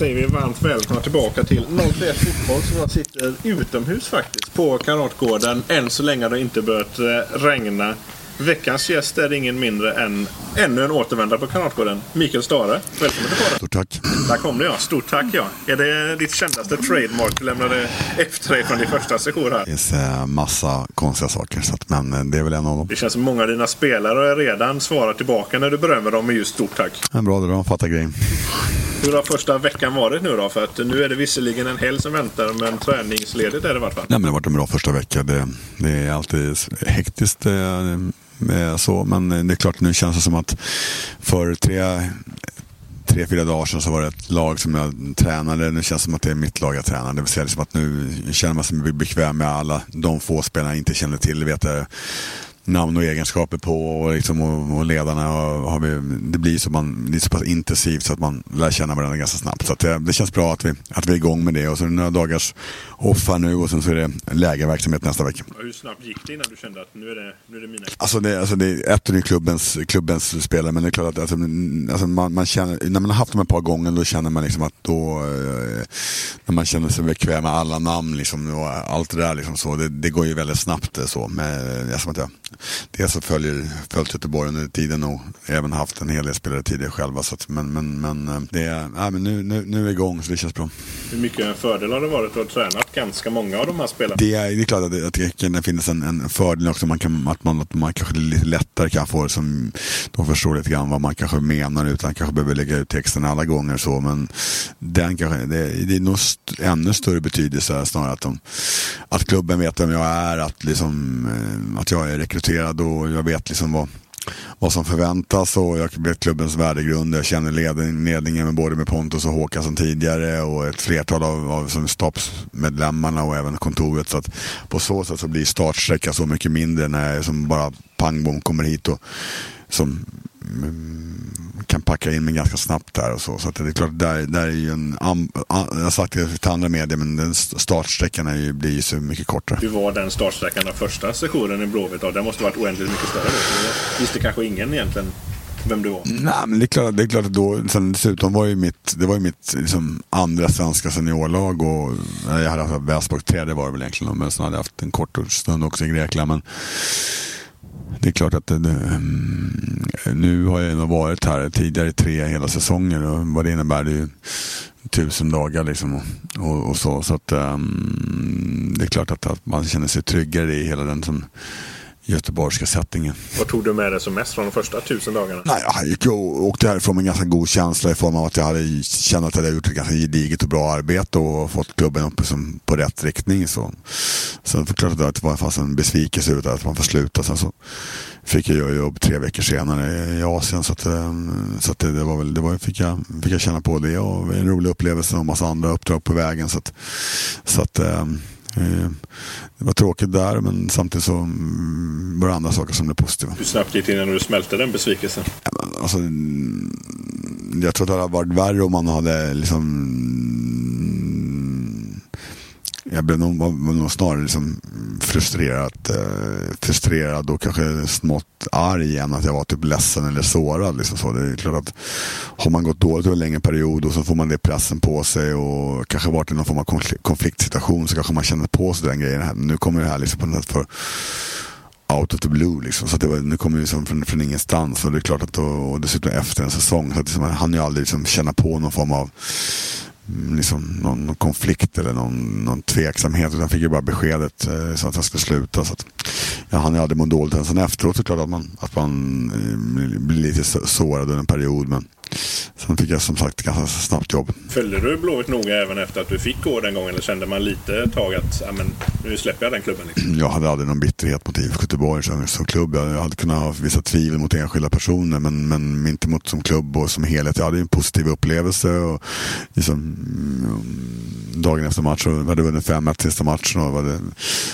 Säger vi varmt välkomna tillbaka till 031 Fotboll som jag sitter utomhus faktiskt på Kamratgården. Än så länge har det inte börjat eh, regna. Veckans gäst är ingen mindre än ännu en återvändare på Kamratgården. Mikael Stare. Välkommen till podden. Stort tack. Där kom det ja. Stort tack ja. Är det ditt kändaste trademark du lämnade efter dig från din första session här? Det finns eh, massa konstiga saker, så att, men eh, det är väl en av dem. Det känns som många av dina spelare redan svarar tillbaka när du berömmer dem med just stort tack. En bra, de fattar grejen. Hur har första veckan varit nu då? För att nu är det visserligen en helg som väntar, men träningsledigt är det i vart fall. Nej, men det har varit en bra första vecka. Det, det är alltid hektiskt. eh, eh, Eh, så, men eh, det är klart, nu känns det som att för tre, tre fyra dagar sedan så var det ett lag som jag tränade. Nu känns det som att det är mitt lag jag tränar. Det vill säga liksom att nu känner man sig bekväm med alla de få spelarna jag inte känner till. Vet jag, namn och egenskaper på och, liksom, och, och ledarna. Och har vi, det blir så, man, det är så pass intensivt så att man lär känna varandra ganska snabbt. Så det, det, känns bra att vi, att vi är igång med det. Och så är det några dagars off här nu och sen så är det lägerverksamhet nästa vecka. Hur snabbt gick det innan du kände att nu är det, nu är det mina? Alltså det, alltså det, ett är klubbens, klubbens spelare men det är klart att alltså, alltså man, man känner, när man har haft dem ett par gånger då känner man liksom att då, eh, när man känner sig bekväm med alla namn liksom, och allt det där liksom så, det, det går ju väldigt snabbt eh, så. Med, jag, som att jag, dels så följer, följt Göteborg under tiden och även haft en hel del spelare tidigare själva. Så att, men, men, men, eh, det är, ja, men nu, nu, nu är vi igång så det känns bra. Hur mycket en fördel har det varit att ha tränat ganska många av de här spelarna? Det är, det är klart att det, att det kan finnas en, en fördel också. Man kan, att, man, att man kanske lite lättare kan få det som de förstår lite grann vad man kanske menar utan kanske behöver lägga ut texten alla gånger. så Men den kanske, det, det är nog st ännu större betydelse snarare att, de, att klubben vet vem jag är, att, liksom, eh, att jag är rekryterad och jag vet liksom vad vad som förväntas och jag vet klubbens värdegrund. Jag känner ledningen med både med Pontus och Håkan som tidigare och ett flertal av, av som stabsmedlemmarna och även kontoret. Så att på så sätt så blir startsträckan så mycket mindre när jag som bara pang bom kommer hit och som kan packa in mig ganska snabbt där och så. Så det är klart, där, där är ju en, jag har sagt det till andra medier, men den startsträckan är ju, blir ju så mycket kortare. Hur var den startsträckan av första sessionen i Blåvitt? Den måste varit oändligt mycket större då. Visste kanske ingen egentligen vem du var? Nej, men det är klart, det är klart att då, sen dessutom var ju mitt, det var ju mitt liksom, andra svenska seniorlag och jag hade haft Väsborg tredje var det väl egentligen, men sen hade jag haft en kort stund också i Grekland. Men det är klart att det, mm, nu har jag varit här tidigare tre hela säsonger och vad det innebär det är ju tusen dagar liksom och, och, och så. Så att um, det är klart att, att, man känner sig tryggare i hela den som göteborgska settingen. Vad tog du med dig som mest från de första tusen dagarna? Nej, jag gick och åkte härifrån med en ganska god känsla i form av att jag hade känt att jag hade gjort ett ganska gediget och bra arbete och fått klubben upp som, på rätt riktning. Så, så det var klart att det var fanns en besvikelse ut att man får sluta. Sen så fick jag göra jobb tre veckor senare i Asien så, att, eh, så att det, det, var väl, det var, fick, jag, fick jag känna på det och en rolig upplevelse och en massa andra uppdrag på vägen. Så att, så att eh, eh det var tråkigt där men samtidigt så mm, var det andra saker som blev positiva. Hur snabbt gick det innan du smälte den besvikelsen? Ja, alltså, mm, jag tror att det hade varit värre om man hade liksom jag blev nog, var nog snarare liksom frustrerad, eh, frustrerad och kanske smått arg än att jag var typ ledsen eller sårad. Liksom så. Det är klart att har man gått dåligt över en längre period och så får man det pressen på sig och kanske varit i någon form av konfliktsituation så kanske man känner på sig den grejen. Nu kommer det här liksom på något sätt för out of the blue. Liksom. Så det var, nu kommer det liksom från, från ingenstans. Och det är klart att då, och dessutom efter en säsong. Så att liksom, han ju aldrig liksom känna på någon form av Mm, liksom, någon, konflikt eller någon, någon tveksamhet. Utan fick ju bara beskedet eh, så att jag skulle sluta. Så att, jag hann ju aldrig må dåligt. Sen efteråt så klart att man, att man eh, blir lite sårad under en period. Men Sen fick jag som sagt ganska snabbt jobb. Följde du Blåvitt noga även efter att du fick gå den gången? Eller kände man lite tag att ja, men, nu släpper jag den klubben? Liksom? Jag hade aldrig någon bitterhet mot IFK Göteborg som, som klubb. Jag hade kunnat ha vissa tvivel mot enskilda personer men, men inte mot som klubb och som helhet. Jag hade en positiv upplevelse. Och liksom, mm, dagen efter matchen hade vunnit 5-1 sista matchen och hade,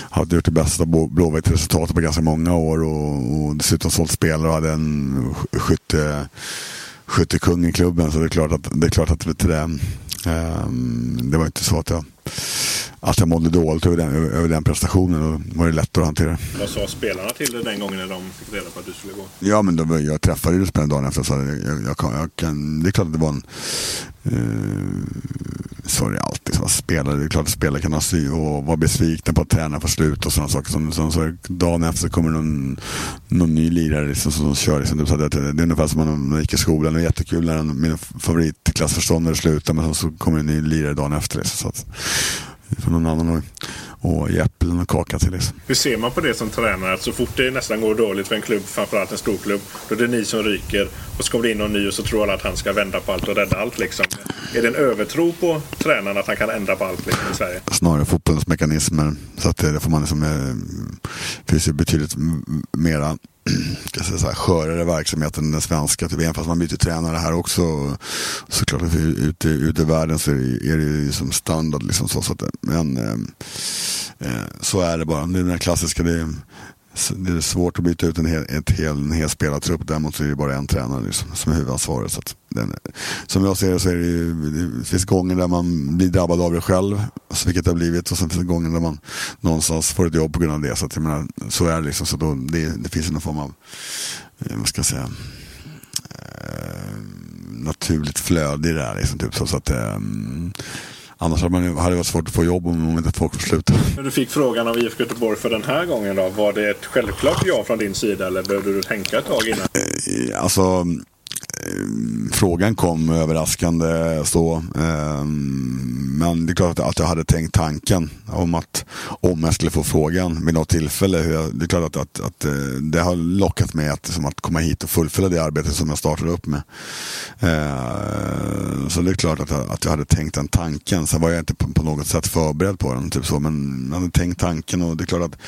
hade gjort det bästa Blåvitt resultatet på ganska många år och, och dessutom sålt spelare och hade en skytte skyttekung i klubben. Så det är klart att det, är klart att det, det, um, det var inte så att jag att jag mådde dåligt över den, över den prestationen. Då var det lättare att hantera. Vad sa spelarna till dig den gången när de fick reda på att du skulle gå? Ja, men då, jag träffade ju spelarna dagen efter. Så jag, jag, jag, jag, kan, det är klart att det var en... Eh, så är det alltid. Så spelare, det är klart att spelare kan ha sy och vara besvikna på att tränaren får slut och sådana saker. Så, så, så, dagen efter kommer någon, någon ny lirare liksom, som, som kör. Liksom, så det, det är ungefär som när man gick i skolan. Det är jättekul när min favoritklassförståndare slutar men så kommer en ny lirare dagen efter. Liksom, så att, för någon annan och, ge äpplen och kaka till. Liksom. Hur ser man på det som tränare? Att så fort det nästan går dåligt för en klubb, framförallt en stor klubb, då är det ni som ryker och så kommer det in någon ny och så tror alla att han ska vända på allt och rädda allt. Liksom. Är det en övertro på tränaren att han kan ändra på allt liksom, i Sverige? Snarare fotbollens mekanismer. Så att det, det får man liksom, eh, finns ju betydligt mera ska säga så här, skörare verksamhet än den svenska. Typ, även fast man byter tränare här också. Såklart att ute, ute i världen så är det, är det ju som standard. Liksom så, så att, men eh, eh, så är det bara. Det är den klassiska. Det, det är svårt att byta ut en hel, ett hel, en hel spelartrupp. Däremot så är det bara en tränare liksom, som är huvudansvarig. Så den, som jag ser det så är det, ju, det finns gånger där man blir drabbad av det själv. Alltså vilket det har blivit. Och sen finns det gånger där man någonstans får ett jobb på grund av det. Så, att, jag menar, så är det liksom. Så då, det, det finns någon form av, eh, vad ska jag säga, eh, naturligt flöde i det här. Liksom, typ, så, så att, eh, Annars hade, man, hade det varit svårt att få jobb om inte folk får sluta. När du fick frågan av IFK Göteborg för den här gången då. Var det ett självklart ja från din sida eller behövde du tänka ett tag innan? Eh, alltså, Eh, frågan kom överraskande så. Ehm, men det är klart att jag hade tänkt tanken om att om jag skulle få frågan vid något tillfälle. Det är klart att, att, att eh, det har lockat mig att, som att komma hit och fullfölja det arbetet som jag startade upp med. Eh, så det är klart att jag, att jag hade tänkt den tanken. Sen var jag inte på, på något sätt förberedd på den. Typ så, men jag hade tänkt tanken och det är klart att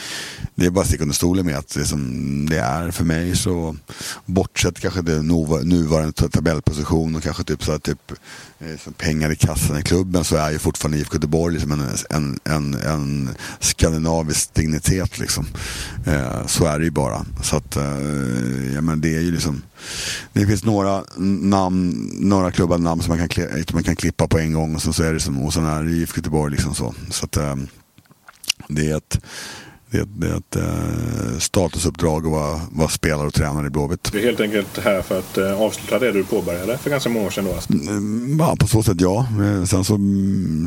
det är bara att sticka under stolen med att det som det är för mig så bortsett kanske det nuvarande en tabellposition och kanske typ, så här, typ eh, pengar i kassan i klubben så är ju fortfarande IFK Göteborg liksom en, en, en, en skandinavisk dignitet. Liksom. Eh, så är det ju bara. Så att, eh, ja, men det är ju liksom det finns några namn, några klubbar namn som man kan, man kan klippa på en gång och sen så är det som, och sen är det IFK Göteborg liksom så. Så att, eh, det är ett det, det är ett eh, statusuppdrag att vara, vara, spelare och tränare i Blåvitt. Du är helt enkelt här för att eh, avsluta det du påbörjade för ganska många år sedan då? Alltså. Mm, ja, på så sätt ja. Sen så,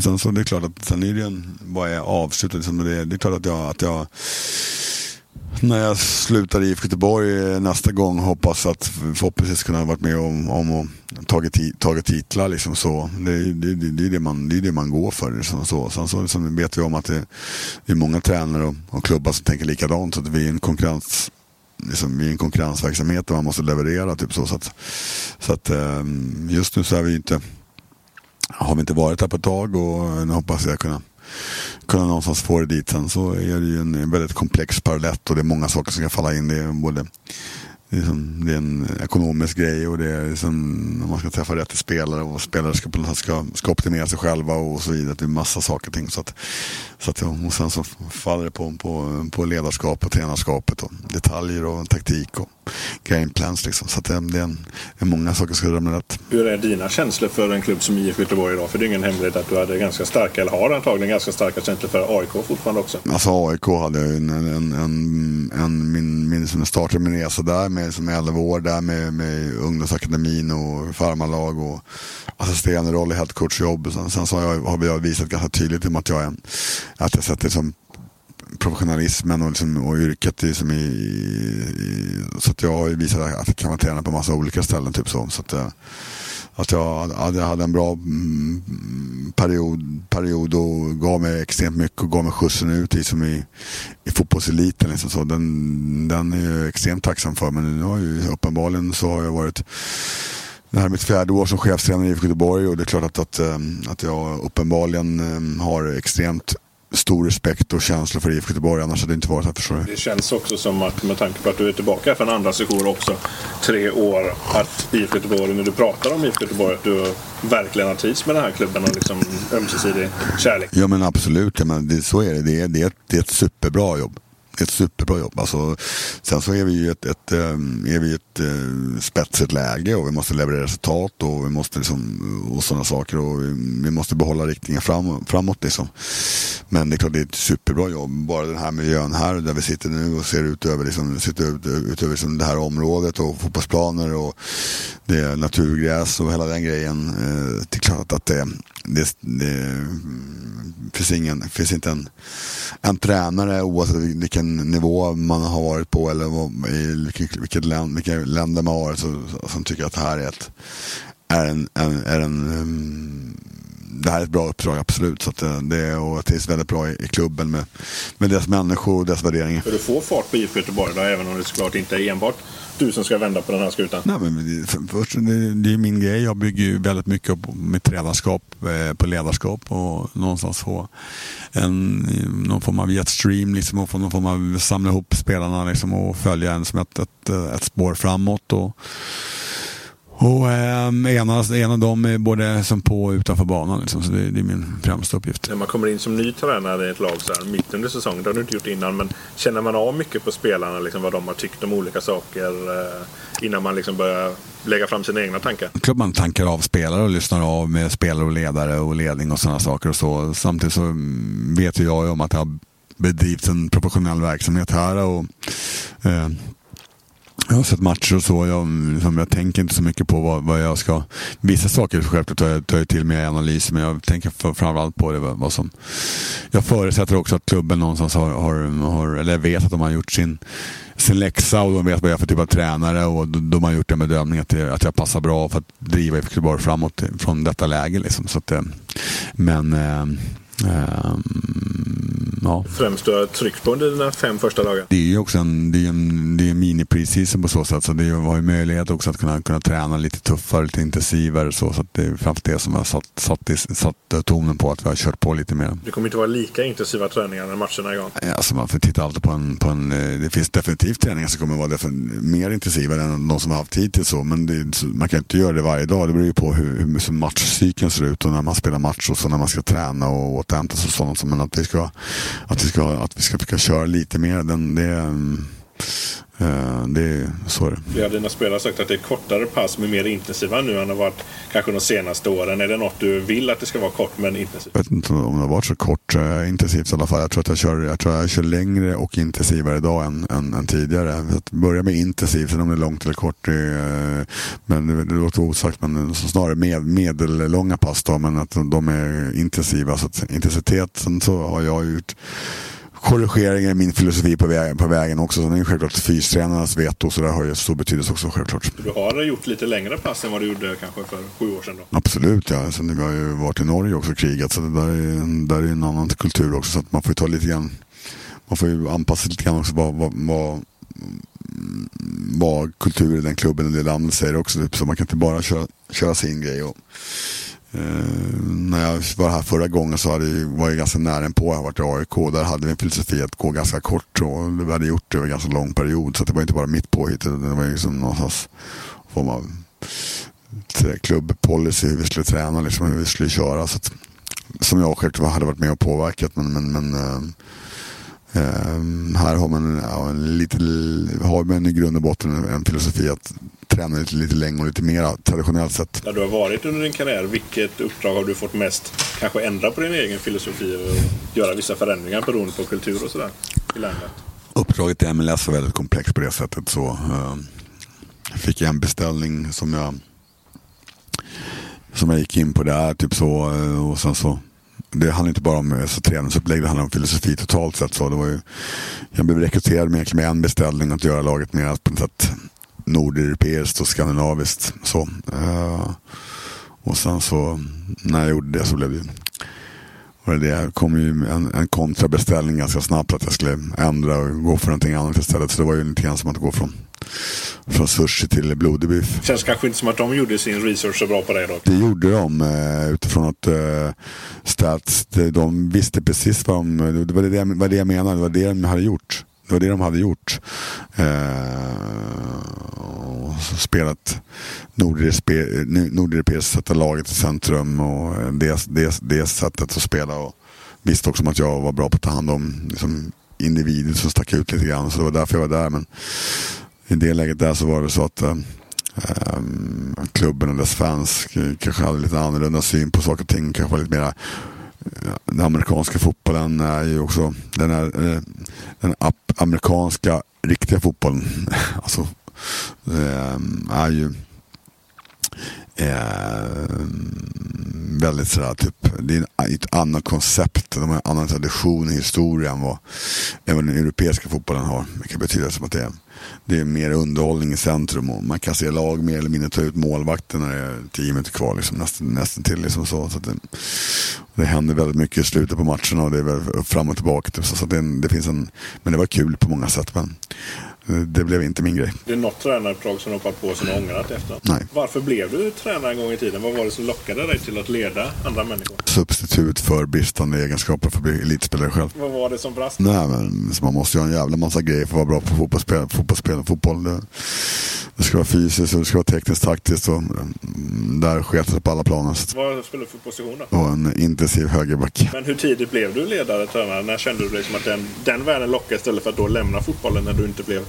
sen så det är klart att sen är det en, vad är avslutat? Liksom, det, det är klart att jag, att jag när jag slutar i IFK Göteborg eh, nästa gång hoppas att förhoppningsvis kunna ha varit med om, om och tagit, tagit titlar. Liksom så. Det, det, det, det, är det, man, det är det man går för. Liksom så. Sen så liksom vet vi om att det, det är många tränare och, och klubbar som tänker likadant. Så att vi är en konkurrens liksom, vi är en konkurrensverksamhet där man måste leverera. Typ så, så att, så att ehm, just nu så är vi inte, har vi inte varit här på ett tag och nu hoppas jag kunna kunna någonstans få det dit. Sen så är det ju en väldigt komplex parallett och det är många saker som kan falla in. Det är både det är, som, det är en ekonomisk grej och det är liksom, man ska träffa rätt spelare och spelare ska, ska, ska optimera sig själva och så vidare. Det är massa saker och ting. Så att, så att, och sen så faller det på, på, på ledarskap och tränarskapet och detaljer och taktik och gameplans. Liksom. Så att det, det, är, en, det är många saker som ska ramla rätt. Hur är dina känslor för en klubb som IF Göteborg idag? För det är ingen hemlighet att du hade ganska starka, eller har antagligen ganska starka känslor för AIK fortfarande också. Alltså AIK hade jag en, en, en, en min, min, som startade min resa där med som 11 år där med, med ungdomsakademin och farmarlag och assisterande roll i headcoachjobb. Sen, sen så har jag, har jag visat ganska tydligt att jag är att jag sätter som professionalismen och, liksom, och yrket liksom i, i, så att jag har visat att jag kan vara tränare på massa olika ställen. Typ så. så att, eh, att jag, hade en bra mm, period, period och gav mig extremt mycket och gav mig skjutsen ut liksom i, i fotbollseliten. Liksom så. Den, den är jag extremt tacksam för men nu har ju, uppenbarligen så har jag varit det här är mitt fjärde år som chefstränare i IFK Göteborg och det är klart att, att, eh, att jag uppenbarligen eh, har extremt stor respekt och känsla för IFK Göteborg. Annars hade det inte varit här förstår. Det känns också som att med tanke på att du är tillbaka för en andra session också. Tre år. Att IFK Göteborg, när du pratar om IFK Göteborg, att du verkligen har trivs med den här klubben och liksom ömsesidig kärlek. Ja men absolut, ja, men det, så är det. Det är, det, är ett, det är ett superbra jobb ett superbra jobb. Alltså, sen så är vi ju ett, ett, är vi ett Eh, spetsigt läge och vi måste leverera resultat och vi måste liksom, och sådana saker och vi, vi, måste behålla riktningen fram, framåt liksom. Men det är klart det är ett superbra jobb. Bara den här miljön här där vi sitter nu och ser ut över, liksom, sitter ut, ut över liksom det här området och fotbollsplaner och det är naturgräs och hela den grejen. Eh, det är klart att det, det, det mm, finns, ingen, finns inte en, en tränare oavsett vilken nivå man har varit på eller i vilket, vilket land, vilken länder man har varit så, som tycker att det här är, ett, är en, en, är en um, det här är ett bra uppdrag, absolut. Så att det, det, och jag trivs väldigt bra i, i, klubben med, med deras människor och deras värderingar. För du får fart på IFK Göteborg, då, även om det såklart inte är enbart du som ska vända på den här skutan? Nej, men det, först, det, det är min grej. Jag bygger ju väldigt mycket på mitt ledarskap, eh, på ledarskap och någonstans få en, någon form av jetstream liksom, och få någon form av samla ihop spelarna liksom, och följa en som ett, ett, ett spår framåt. Och, och eh, ena, ena dem är både som på och utanför banan. Liksom, så det, det, är min främsta uppgift. När man kommer in som ny tränare i ett lag så här, mitt under säsongen, det har du inte gjort innan, men känner man av mycket på spelarna, liksom, vad de har tyckt om olika saker eh, innan man liksom börjar lägga fram sina egna tankar? Klart man tankar av spelare och lyssnar av med spelare och ledare och ledning och sådana saker. Och så. Samtidigt så vet jag ju om att det har bedrivits en professionell verksamhet här. och eh, jag har sett matcher och så. Jag, liksom, jag tänker inte så mycket på vad, vad jag ska... Vissa saker självklart tar jag, tar jag till mig i analys men jag tänker framförallt på det vad som... Jag förutsätter också att klubben någonstans har, har, har eller jag vet att de har gjort sin, sin läxa och de vet vad jag är för typ av tränare och de har gjort en bedömning att, det, att jag passar bra för att driva IFK Göteborg framåt från detta läge. Liksom. Så att, eh, men... Eh, eh, ja. Främst du har tryckt på under dina fem första dagar? Det är ju också en, det är en, det är en mini-preseason på så sätt. Så det har ju möjlighet också att kunna, kunna träna lite tuffare, lite intensivare. Så, så det är framför det som har satt, satt, satt tonen på att vi har kört på lite mer. Det kommer inte vara lika intensiva träningar när matcherna är igång? Alltså man får titta alltid på en, på en... Eh, det finns definitivt träningar som kommer vara mer intensiva än de som har haft tid till så. Men det, man kan inte göra det varje dag. Det beror ju på hur, hur matchcykeln ser ut och när man spelar match och så när man ska träna och återhämta sig och sånt. Men att vi ska, att vi ska, att vi ska försöka köra lite mer. Den, det, det är så det. Flera av dina spelare har sagt att det är kortare pass men mer intensiva nu än det varit kanske de senaste åren. Är det något du vill att det ska vara kort men intensivt? Jag vet inte om det har varit så kort uh, intensivt i alla fall. Jag tror att jag kör, jag tror jag kör längre och intensivare idag än, än, än tidigare. Att börja med intensivt, sen om det är långt eller kort. Det, uh, men det, det låter osagt men snarare med, medellånga pass då. Men att de är intensiva. Så att intensiteten så har jag gjort korrigeringar i min filosofi på vägen, på vägen också. Sen är det självklart fystränarnas veto så det har ju stor betydelse också självklart. Du har gjort lite längre pass än vad du gjorde kanske för sju år sedan då? Absolut ja. Sen har ju varit i Norge också och krigat så det där är, där är en annan kultur också så att man får ju ta lite grann man får ju anpassa lite grann också vad, vad, vad vad kultur i den klubben eller det landet säger också. Typ, så man kan inte bara köra, köra sin grej. Och, Eh, när jag var här förra gången så hade jag, var jag ganska nära på. Jag har varit i AIK. Där hade vi en filosofi att gå ganska kort. Och vi hade gjort det över en ganska lång period. Så det var inte bara mitt påhitt. Det var liksom någon form av eh, klubbpolicy hur vi skulle träna, liksom, hur vi skulle köra. Så att, som jag själv hade varit med och påverkat. Men, men, men eh, äh, här har man, ja, en lite, har man i grund och botten en, en filosofi att träna lite, lite längre och lite mer traditionellt sett. Där du har varit under din karriär, vilket uppdrag har du fått mest kanske ändra på din egen filosofi och göra vissa förändringar beroende på kultur och sådär i landet? Uppdraget i MLS var väldigt komplext på det sättet. Så, jag fick en beställning som jag som jag gick in på där. Typ så, och sen så det handlar inte bara om eh, så träningsupplägg, det handlar om filosofi totalt sett. Så det var ju, jag blev rekryterad med, med en beställning att göra laget mer på något sätt nordeuropeiskt och skandinaviskt. Så. Uh, och sen så när jag gjorde det så blev det ju... det, det kom ju en, en kontrabeställning ganska snabbt att jag skulle ändra och gå för någonting annat istället. Så det var ju lite grann som att gå från från sushi till blodig biff. Känns kanske inte som att de gjorde sin research så bra på det då? Det gjorde de eh, utifrån att eh, Stats, de visste precis vad de, det var det, var det jag menade, det var det de hade gjort. Det var det de hade gjort. Eh, spelat nordeuropeiskt, sätta laget i centrum och det, det, det sättet att spela. Och visste också att jag var bra på att ta hand om liksom, individer som stack ut lite grann. Så det var därför jag var där. Men i det läget där så var det så att um, klubben och dess fans kanske hade lite annorlunda syn på saker och ting. Kanske lite mera eh, den amerikanska fotbollen är ju också den, är, eh, den amerikanska riktiga fotbollen. alltså, ehm, är ju eh, väldigt sådär, typ, det är ett annat koncept, de har en annan tradition i historien än vad, än vad den europeiska fotbollen har. Det kan betyda som att det är det är mer underhållning i centrum och man kan se lag mer eller mindre ta ut målvakten när det är tio minuter kvar. Liksom, nästan, nästan till liksom så. så det, det händer väldigt mycket i slutet på matcherna och det är väl fram och tillbaka. Typ, så, så det, det, finns en, men det var kul på många sätt. Men det blev inte min grej. Det är något tränaruppdrag som du hoppat på som du ångrat efter? Nej. Varför blev du tränare en gång i tiden? Vad var det som lockade dig till att leda andra människor? Substitut för bristande egenskaper för att bli elitspelare själv. Vad var det som brast? Nej, men man måste ju ha en jävla massa grejer för att vara bra på fotbollsspel, fotbollsspel fotboll. Det, det ska vara fysiskt och det ska vara tekniskt taktiskt. Och, mm, där sket det på alla planer. Vad spelade du för position då? Och en intensiv högerback. Men hur tidigt blev du ledare, tränare? När kände du liksom att den, den världen lockade istället för att då lämna fotbollen när du inte blev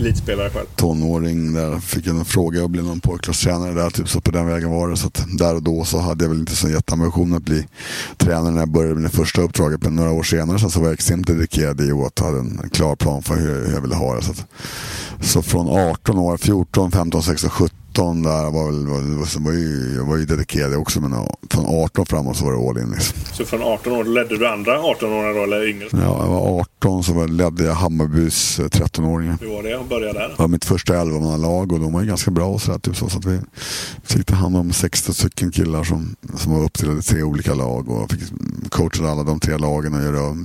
elitspelare själv? Tonåring där fick en fråga och blev någon pojklagstränare där. Typ, så på den vägen var det. Så att där och då så hade jag väl inte så jätteambition att bli tränare när jag började med det första uppdraget. Men några år senare så, så var jag extremt dedikerad i och hade en klar plan för hur, hur jag ville ha det. Så, att, så från 18 år, 14, 15, 16, 17 17 där var, väl, var, var ju, jag var ju dedikerad också men från 18 framåt så var det all in. Liksom. Så från 18 år ledde du andra 18-åringar då eller yngre? Ja, jag var 18 så ledde jag Hammarbys 13-åringar. Hur var det att börja där? Det var mitt första 11-mannalag och de var ju ganska bra och sådär. Typ så, så att vi fick ta hand om 16 stycken killar som, som var uppdelade i tre olika lag och fick coacha alla de tre lagen och göra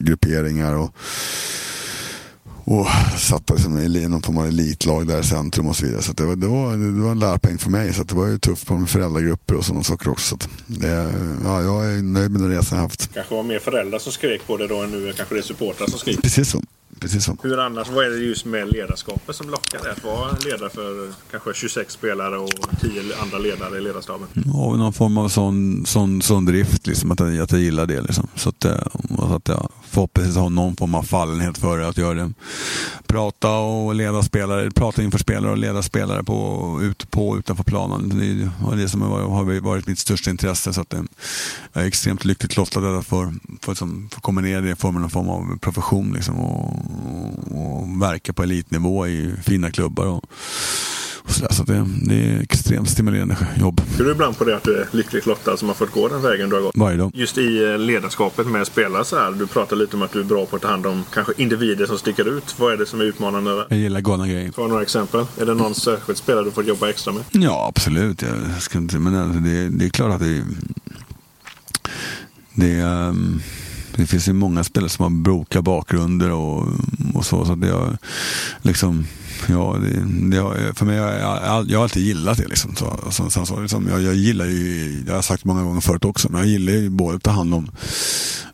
grupperingar. och och satt liksom i form av elitlag där i centrum och så vidare. Så det, var, det, var, det var en lärpeng för mig. Så det var ju tufft med föräldragrupper och sådana saker också. Så det, ja, jag är nöjd med den resan jag haft. kanske var mer föräldrar som skrek på det då än nu kanske det är supportrar som skriker. Precis så. Precis så. Hur annars, vad är det just med ledarskapet som lockar dig att vara ledare för kanske 26 spelare och 10 andra ledare i ledarstaben? Ja, någon form av sån, sån, sån drift, liksom, att, jag, att jag gillar det. Liksom. Så att, eh, så att jag förhoppningsvis har någon form av fallenhet för att göra det. Prata och leda spelare, prata inför spelare och leda spelare på, ut, på och utanför planen. Det är det som har varit mitt största intresse. Så att, eh, jag är extremt lyckligt lottad för, för, för, för att kombinera det i form av, form av profession. Liksom, och, och, verka på elitnivå i fina klubbar. Och, och så, så det, det, är extremt stimulerande jobb. Tror du ibland på det att du är lyckligt lottad som har fått gå den vägen du har gått? Varje dag. Just i eh, ledarskapet med spelare så här. Du pratar lite om att du är bra på att ta hand om kanske individer som sticker ut. Vad är det som är utmanande där? Jag gillar galna grejer. Får några exempel? Är det någon särskild spelare du fått jobba extra med? Ja, absolut. Jag ska inte, men alltså, det, det är klart att det, det är... Um det finns ju många spelare som har brokiga bakgrunder och, och så. så det jag, liksom, ja, det, det, för mig, jag, jag, jag har alltid gillat det. Liksom, så, så, så, så, liksom, jag, jag gillar ju, det har jag sagt många gånger förut också, men jag gillar ju både att ta hand om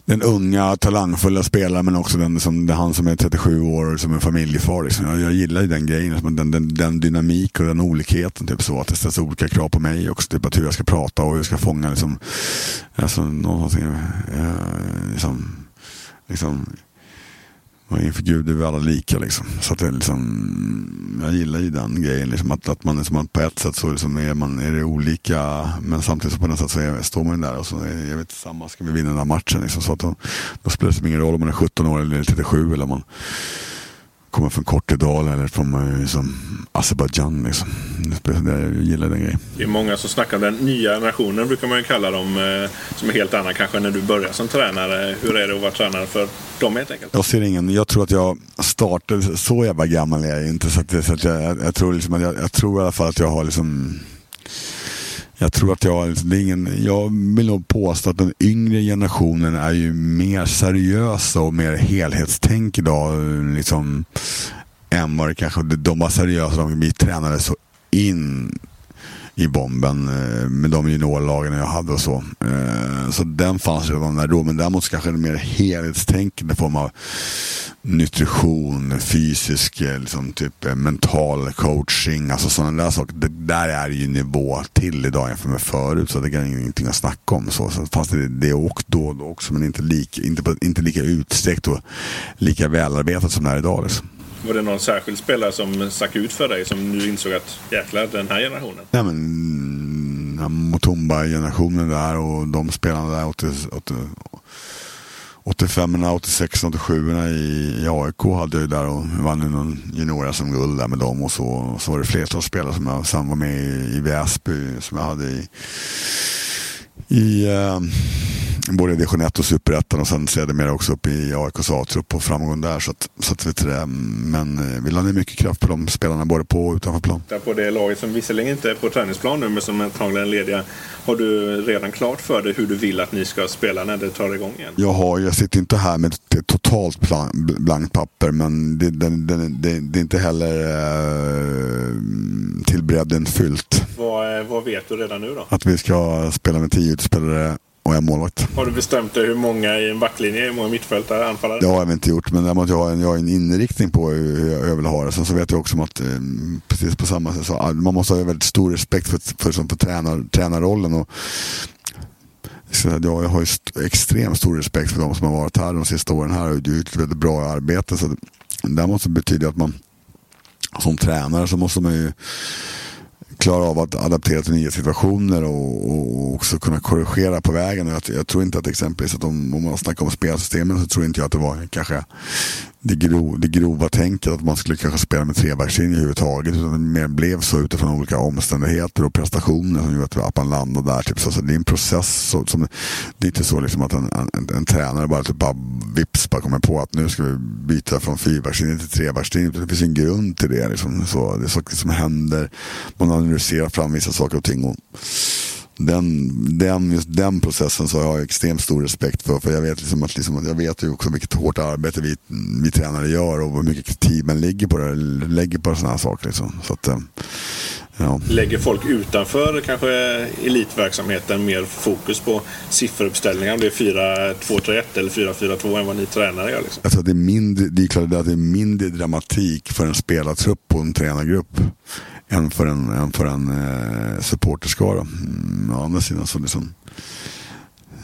den unga talangfulla spelaren men också den som, det han som är 37 år som är familjefar. Liksom. Jag, jag gillar ju den grejen, liksom, den, den, den dynamik och den olikheten. Typ så, att det ställs olika krav på mig också. Typ att hur jag ska prata och hur jag ska fånga liksom, alltså, någonting, eh, liksom, liksom och inför Gud är vi alla lika liksom. Så att det är liksom, jag gillar ju den grejen. Liksom, att, att man, liksom, på ett sätt så liksom är, man, är det olika men samtidigt så på något sätt så är, står man där och så är, jag vet tillsammans ska vi vinna den här matchen. Liksom, så att då, då spelar det liksom ingen roll om man är 17 år eller 37 eller om man kommer från Kortedal eller från liksom, Azerbajdzjan. Liksom. Jag gillar den grejen. Det är många som snackar om den nya generationen brukar man ju kalla dem. Eh, som är helt annan kanske när du börjar som tränare. Hur är det att vara tränare för dem helt enkelt? Jag ser ingen. Jag tror att jag startade, så jävla gammal är jag inte. Så, att, så att jag, jag, tror liksom jag, jag tror i alla fall att jag har liksom jag tror att jag, det är ingen, jag vill nog påstå att den yngre generationen är ju mer seriösa och mer helhetstänk idag. Liksom, än vad det kanske, de var seriösa, de, vi tränade så in i bomben eh, med de juniorlagen jag hade och så. Eh, så den fanns redan där då. Men däremot kanske det mer helhetstänkande form av nutrition, fysisk, eh, liksom, typ mental coaching, alltså sådana där saker. Det där är ju nivå till idag jämfört med förut. Så det är ingenting att snacka om. Så, så fanns det det och då, då också, men inte, lik, inte, inte lika utsträckt och lika välarbetat som det är idag. Liksom. Var det någon särskild spelare som stack ut för dig som du insåg att jäklar den här generationen? Mm, ja, men, ja, Mutumba-generationen där och de spelarna där 80, 80, 85 86 87 i, i AIK hade jag ju där och vann någon junior som guld där med dem och så, så var det flertal spelare som jag sen var med i, i Väsby som jag hade i i uh, både division 1 och superettan och sen sedermera också upp i AIKs A-trupp och framgång där. Så att, så att vet det, men eh, vi la ner mycket kraft på de spelarna både på och utanför plan. På det laget som visserligen inte är på träningsplan nu men som antagligen är lediga. Har du redan klart för dig hur du vill att ni ska spela när det tar igång igen? Jag, har, jag sitter inte här med ett totalt blankt papper men det, det, det, det är inte heller eh, till bredden fyllt. Vad, eh, vad vet du redan nu då? Att vi ska spela med tio utspelare och en målvakt. Har du bestämt dig hur många i en backlinje, hur många mittfältare, anfallare? Det har jag inte gjort, men däremot jag har en, jag har en inriktning på hur jag vill ha det. Sen så vet jag också att eh, precis på samma sätt, så, man måste ha väldigt stor respekt för, för, för, för tränar, tränarrollen. Och, så jag har ju extremt stor respekt för de som har varit här de sista åren här och gjort ett väldigt bra arbete. Så det måste betyda att man som tränare så måste man ju klara av att adaptera till nya situationer och, och också kunna korrigera på vägen. Jag, jag tror inte att exempelvis att om, om man snackar om spelsystemen så tror inte jag att det var kanske det, grov, det grova tänket att man skulle kanske spela med trebackslinje överhuvudtaget. Utan det mer blev så utifrån olika omständigheter och prestationer som gjorde att man landade där. Typ. Så, så det är en process. Så, som, det är inte så liksom att en, en, en tränare bara, typ bara vips bara kommer på att nu ska vi byta från fyrbackslinje till trebackslinje. Det finns en grund till det. Liksom. Så, det är saker som händer. Man analyserar fram vissa saker och ting. Och, den, den, just den processen så har jag extremt stor respekt för. För jag vet, liksom att, liksom, jag vet ju också vilket hårt arbete vi, vi tränare gör och hur mycket tid man lägger på det. Lägger på sådana här saker. Liksom. Så att, eh, ja. Lägger folk utanför kanske elitverksamheten mer fokus på sifferuppställningar? Om det är 4-2-3-1 eller 4-4-2 än vad ni tränare gör? Liksom? Alltså det, är mindre, det är klart att det är mindre dramatik för en spelartrupp och en tränargrupp än för en, än för en eh, supporterskara. Mm, å andra sidan så liksom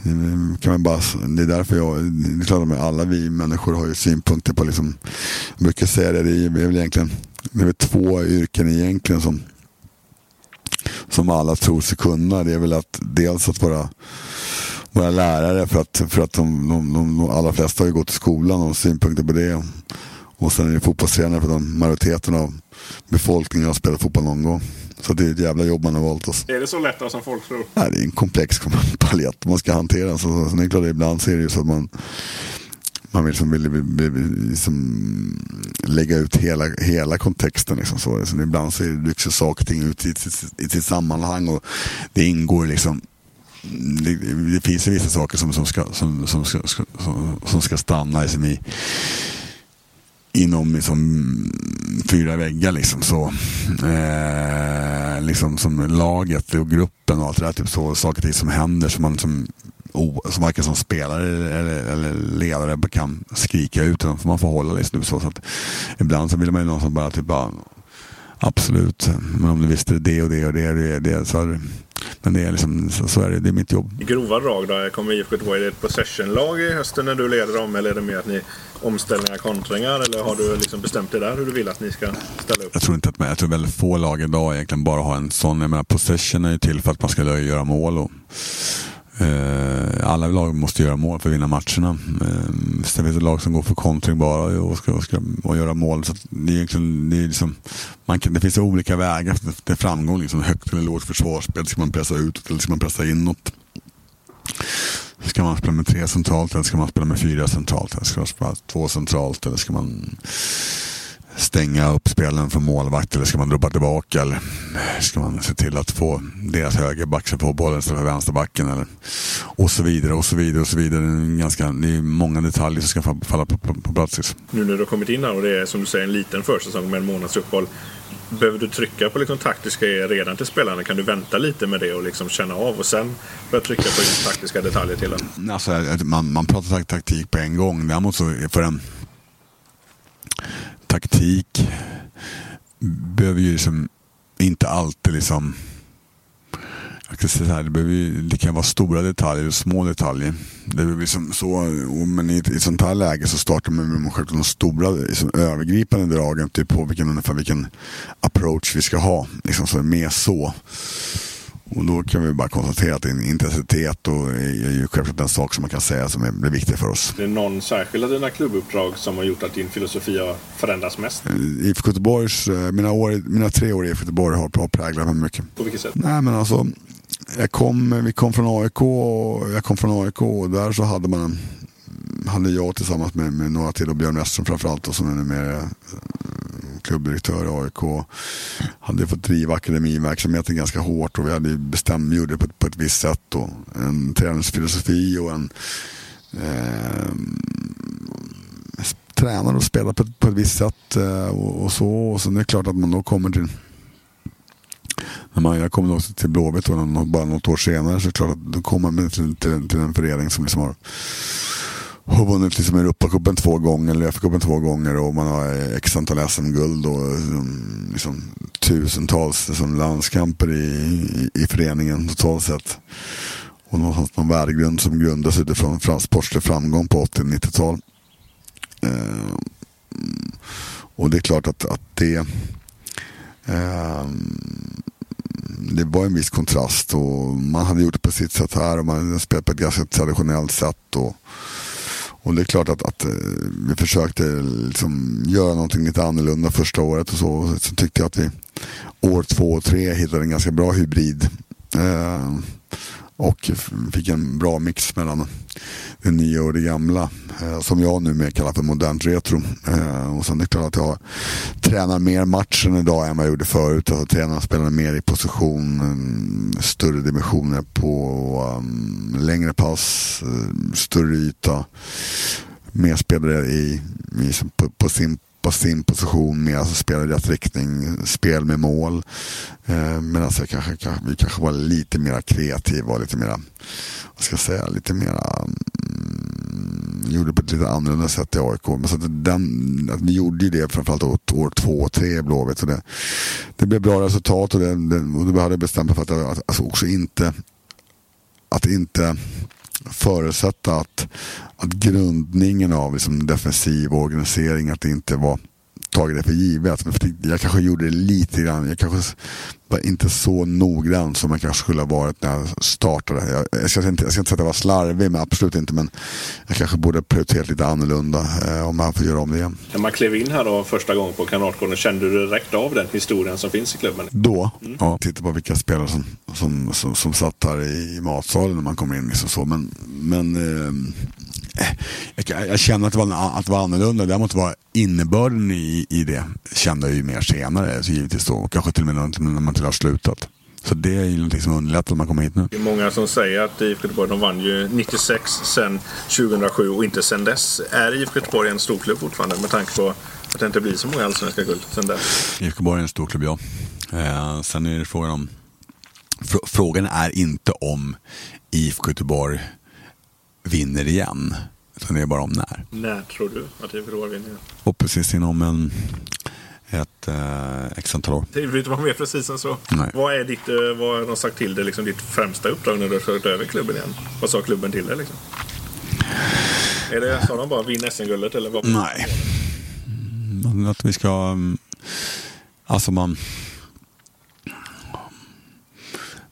mm, kan man bara, det är därför jag, det är klart att alla vi människor har ju synpunkter på liksom, jag brukar säga det, det är väl egentligen, det är väl två yrken egentligen som, som alla tror sig kunna. Det är väl att dels att vara, våra lärare för att, för att de, de, de, de allra flesta har ju gått i skolan och har synpunkter på det. Och sen är det fotbollstränare för de majoriteten av befolkningen har spelat fotboll någon gång. Så det är ett jävla jobb man har valt. Oss. Är det så lätt som folk tror? Nej, det är en komplex palett man ska hantera. Så, så, så det är klart, ibland så är det ju så att man man vill, liksom, vill, vill, vill liksom lägga ut hela, hela kontexten. Liksom så. Så ibland så rycks saker och ting ut i, i, i sitt sammanhang och det ingår liksom det, det finns ju vissa saker som, som, ska, som, som, ska, som, som ska stanna liksom i, inom liksom, fyra väggar. Liksom, så, eh, liksom som laget och gruppen och allt det där. Typ så, saker och ting som händer som man som, o, som varken som spelare eller, eller ledare kan skrika ut. Utan man får hålla liksom, så, så att Ibland så vill man ju någon som bara typ bara Absolut, men om du visste det och det och det, det, det så är men det är liksom, så, så, är det, det är mitt jobb. I grova drag då, kommer IFK Göteborg ett possession-lag i hösten när du leder dem? Eller är det mer att ni omställningar, kontringar? Eller har du liksom bestämt dig där hur du vill att ni ska ställa upp? Jag tror inte att jag tror väldigt få lag idag egentligen bara har en sån. Jag menar, possession är ju till för att man ska göra mål. Och, Eh, alla lag måste göra mål för att vinna matcherna. Eh, sen finns det lag som går för kontring bara och ska, och ska och göra mål. Så det, är egentligen, det, är liksom, man kan, det finns olika vägar till framgång. Liksom högt eller lågt försvarsspel. Ska man pressa utåt eller ska man pressa inåt? Ska man spela med tre centralt eller ska man spela med fyra centralt? Eller ska man spela två centralt eller ska man stänga upp spelen för målvakt eller ska man droppa tillbaka eller ska man se till att få deras högerback som får bollen istället för vänsterbacken eller och så vidare och så vidare och så vidare. Det är, ganska, det är många detaljer som ska falla på, på, på plats. Liksom. Nu när du har kommit in här och det är som du säger en liten försäsong med en månads uppehåll. Behöver du trycka på liksom taktiska redan till spelarna? Kan du vänta lite med det och liksom känna av och sen börja trycka på taktiska detaljer till den? Alltså, man, man pratar taktik på en gång. Däremot så för en taktik behöver ju liksom inte alltid liksom jag kan säga så här, det, behöver, det kan vara stora detaljer och små detaljer. Det liksom så, men i ett, i ett sånt här läge så startar man med självklart de stora liksom, övergripande dragen typ på vilken, ungefär vilken approach vi ska ha. Liksom så mer så. Och då kan vi bara konstatera att intensitet och är ju självklart en sak som man kan säga som är viktig för oss. Det är någon särskild av dina klubbuppdrag som har gjort att din filosofi har förändrats mest? Eh, IFK Göteborgs, eh, mina, år, mina tre år i IFK Göteborg har, har präglat mig mycket. På vilket sätt? Nej men alltså, jag kom, vi kom från AIK och jag kom från AIK och där så hade man hade jag tillsammans med, med några till och Björn Western framförallt och som är numera eh, klubbdirektör i AIK. Hade fått driva akademiverksamheten ganska hårt och vi hade bestämt, gjorde det på, på ett visst sätt. Och en träningsfilosofi och en eh, tränade och spelade på, på ett visst sätt. Eh, och, och, så. Och sen är det klart att man då kommer till när man, jag kom också till Blåvitt bara något år senare så är det klart att då kommer man till, till, till en förening som liksom har har vunnit liksom Europacupen två gånger, eller Uefa-cupen två gånger och man har x antal SM-guld och liksom, liksom, tusentals liksom, landskamper i, i, i föreningen totalt sett. Och någonstans någon värdegrund som grundas utifrån sportslig framgång på 80-90-tal. Eh, och det är klart att, att det eh, det var en viss kontrast och man hade gjort det på sitt sätt här och man hade spelat på ett ganska traditionellt sätt. Och, och det är klart att, att eh, vi försökte liksom göra någonting lite annorlunda första året och så. Sen tyckte jag att vi år två och tre hittade en ganska bra hybrid. Eh, och fick en bra mix mellan det nya och det gamla. Eh, som jag numera kallar för modernt retro. Eh, och sen är det klart att jag tränar mer matchen idag än vad jag gjorde förut. Alltså, tränar spelar mer i position, eh, större dimensioner på um, längre pass, eh, större yta. Mer spelare i, i, på, på sin på sin position med, alltså spela i rätt riktning, spel med mål. Eh, Medan alltså, kanske, kanske, vi kanske var lite mer kreativa och lite mer, vad ska jag säga, lite mer mm, gjorde på ett lite annorlunda sätt i AIK. Men så att den, att vi gjorde ju det framförallt år, år två och tre i Blåvitt. Så det, det blev bra resultat och, det, det, och då hade jag bestämt mig för att, att alltså också inte att inte förutsätta att, att grundningen av liksom defensiv organisering att det inte var tagit det för givet. Jag kanske gjorde det lite grann. Jag kanske var inte så noggrann som jag kanske skulle ha varit när jag startade. Jag, jag, ska, inte, jag ska inte säga att jag var slarvig, men absolut inte. Men jag kanske borde prioriterat lite annorlunda eh, om man får göra om det igen. När man klev in här då första gången på Kanatgården, kände du direkt av den historien som finns i klubben? Då? Mm. Ja, titta på vilka spelare som, som, som, som satt här i matsalen när man kommer in. Liksom så. Men, men eh, jag, jag kände att det, var, att det var annorlunda. Däremot var innebörden i, i det kände jag ju mer senare. Så givetvis då. Kanske till och med när man till har slutat. Så det är ju någonting som underlättar när man kommer hit nu. Det är många som säger att IFK Göteborg, de vann ju 96 sen 2007 och inte sen dess. Är IFK Göteborg en storklubb fortfarande med tanke på att det inte blir så många allsvenska guld sen dess? IFK Göteborg är en stor klubb, ja. Eh, sen är det frågan om... Fr- frågan är inte om IFK Göteborg vinner igen. Utan det är bara om när. När tror du att IFK Göteborg vinner? Och precis inom en, ett eh, x antal år. Det vill inte vara mer precis än så. Nej. Vad är ditt, eh, vad har de sagt till dig, liksom ditt främsta uppdrag när du har tagit över klubben igen? Vad sa klubben till dig liksom? Är det, sa de bara vinn SM-guldet eller vad? Nej. Mm, Att vi ska... mm, Alltså man...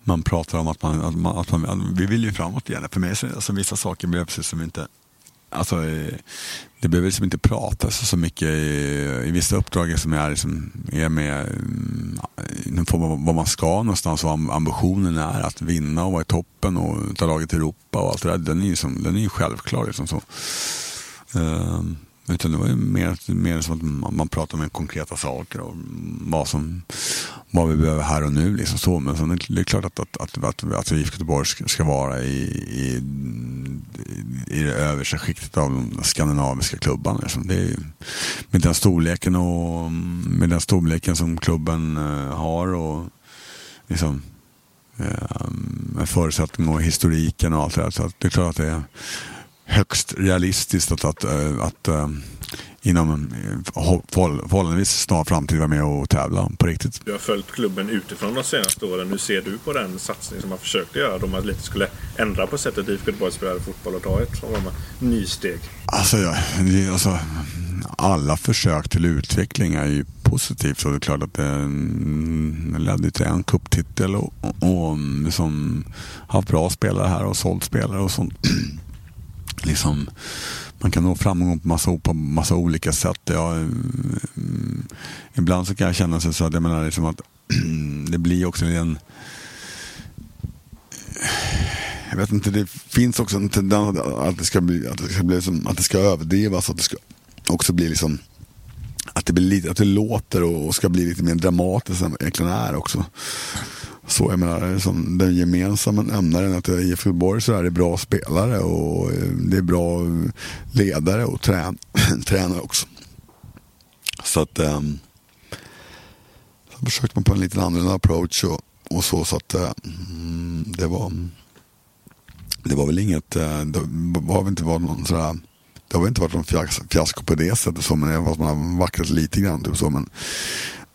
Man pratar om att man, att man, att man vi vill ju framåt igen. För mig så alltså, vissa saker blir precis som inte... Alltså, eh, det behöver liksom inte pratas så mycket i, i vissa uppdrag som är, liksom, är med i någon form av vad man ska någonstans och ambitionen är att vinna och vara i toppen och ta laget till Europa och allt det där. Den är ju, som, den är ju självklar. Liksom, så. Ehm utan det var ju mer, mer som att man, man pratar om konkreta saker och vad, som, vad vi behöver här och nu. Liksom så. Men sen det, är klart att, att, att, att, att IFK Göteborg ska, vara i, i, i det översta skiktet av de skandinaviska klubbarna. Liksom. Det är, med den storleken och med den storleken som klubben eh, har och liksom, eh, med förutsättning och historiken och allt det där. Så det är klart att det är högst realistiskt att, att, eh, att eh, inom en eh, förhåll- förhållandevis snar framtid vara med och tävla på riktigt. Du har följt klubben utifrån de senaste åren. Hur ser du på den satsning som man försökte göra? De att lite skulle ändra på sättet IFK Göteborg spelar fotboll och ta ett nysteg. Alltså, ja, det, alltså, alla försök till utveckling är ju positivt. Så det är klart att det mm, ledde till en cuptitel och, och, och liksom haft bra spelare här och sålt spelare och sånt. liksom, man kan nå framgång på massa, på massa olika sätt. Jag, mm, ibland så kan jag känna sig så att jag menar liksom att det blir också en jag vet inte, det finns också en tendens att det ska bli, att det ska bli som, att det ska överdrivas. Att det ska också bli liksom att det, blir lite, att det låter och ska bli lite mer dramatiskt än vad det egentligen är också. Så jag menar, som den gemensamma nämnaren att IFK Göteborg så är det bra spelare och eh, det är bra ledare och trän, tränare också. Så att um, så försökte man på en lite annorlunda approach och, och så. Så att eh, mm, det var det var väl inget, eh, det har väl inte varit någon sådär det har väl inte varit någon fiasko på det sättet så, men fast man har vacklat lite grann. Typ så, men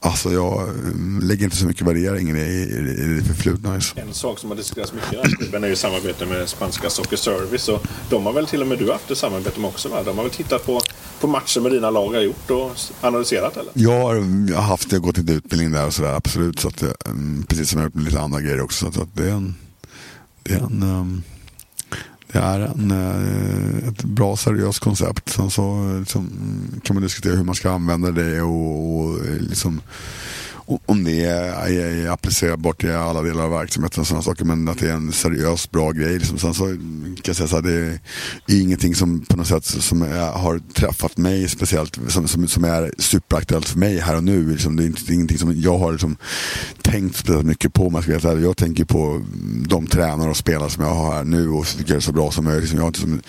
alltså jag eh, lägger inte så mycket värdering i det, i, i det förflutna. Alltså. En sak som har diskuterats mycket i den här klubben är ju samarbete med spanska Soccer Service. Och de har väl till och med du haft ett samarbete med också va? De har väl tittat på, på matcher med dina lag har gjort och analyserat eller? Jag har, jag har haft det, gått lite utbildning där och sådär, absolut. Så att, mm, precis som jag har gjort med lite andra grejer också. Så att det är en, det är en, ehm, det är en, eh, ett bra seriöst koncept. Sen så liksom, kan man diskutera hur man ska använda det och, och eh, liksom, om det är, är applicerbart i alla delar av verksamheten och sådana saker. Men att det är en seriös, bra grej. Liksom. Sen så kan jag säga så här, det är ingenting som på något sätt som har träffat mig speciellt, som, som, som är superaktuellt för mig här och nu. Liksom. Det är inte, ingenting som jag har liksom, tänkt speciellt mycket på. jag ska säga. Jag tänker på de tränare och spelare som jag har här nu och tycker det är så bra som möjligt. Liksom. Jag har inte som,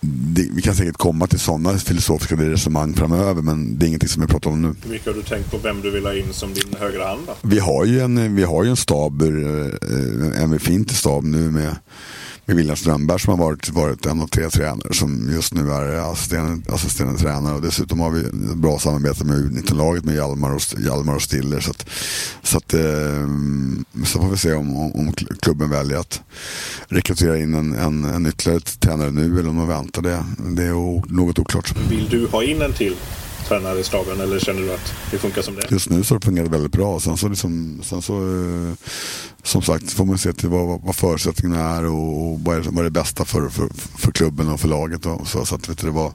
det, vi kan säkert komma till sådana filosofiska resonemang framöver men det är ingenting som jag pratar om nu. Hur mycket har du tänkt på vem du vill ha in som din högra hand då? Vi har ju en, vi har ju en stab, eh, en befintlig stab nu med, med William Strömberg som har varit, varit en av tre tränare som just nu är assisterande, assisterande tränare och dessutom har vi ett bra samarbete med U19-laget med Hjalmar och, Hjalmar och Stiller. Så, att, så, att, eh, så får vi se om, om- klubben väljer att rekrytera in en, en, en ytterligare tränare nu eller om de väntar det. Det är något oklart. Vill du ha in en till tränare i staben eller känner du att det funkar som det är? Just nu så har det väldigt bra. Sen så, liksom, sen så eh, som sagt får man se till vad, vad förutsättningarna är och, och vad, är, vad är det bästa för, för, för klubben och för laget. Och så, så att, vet du, det, var,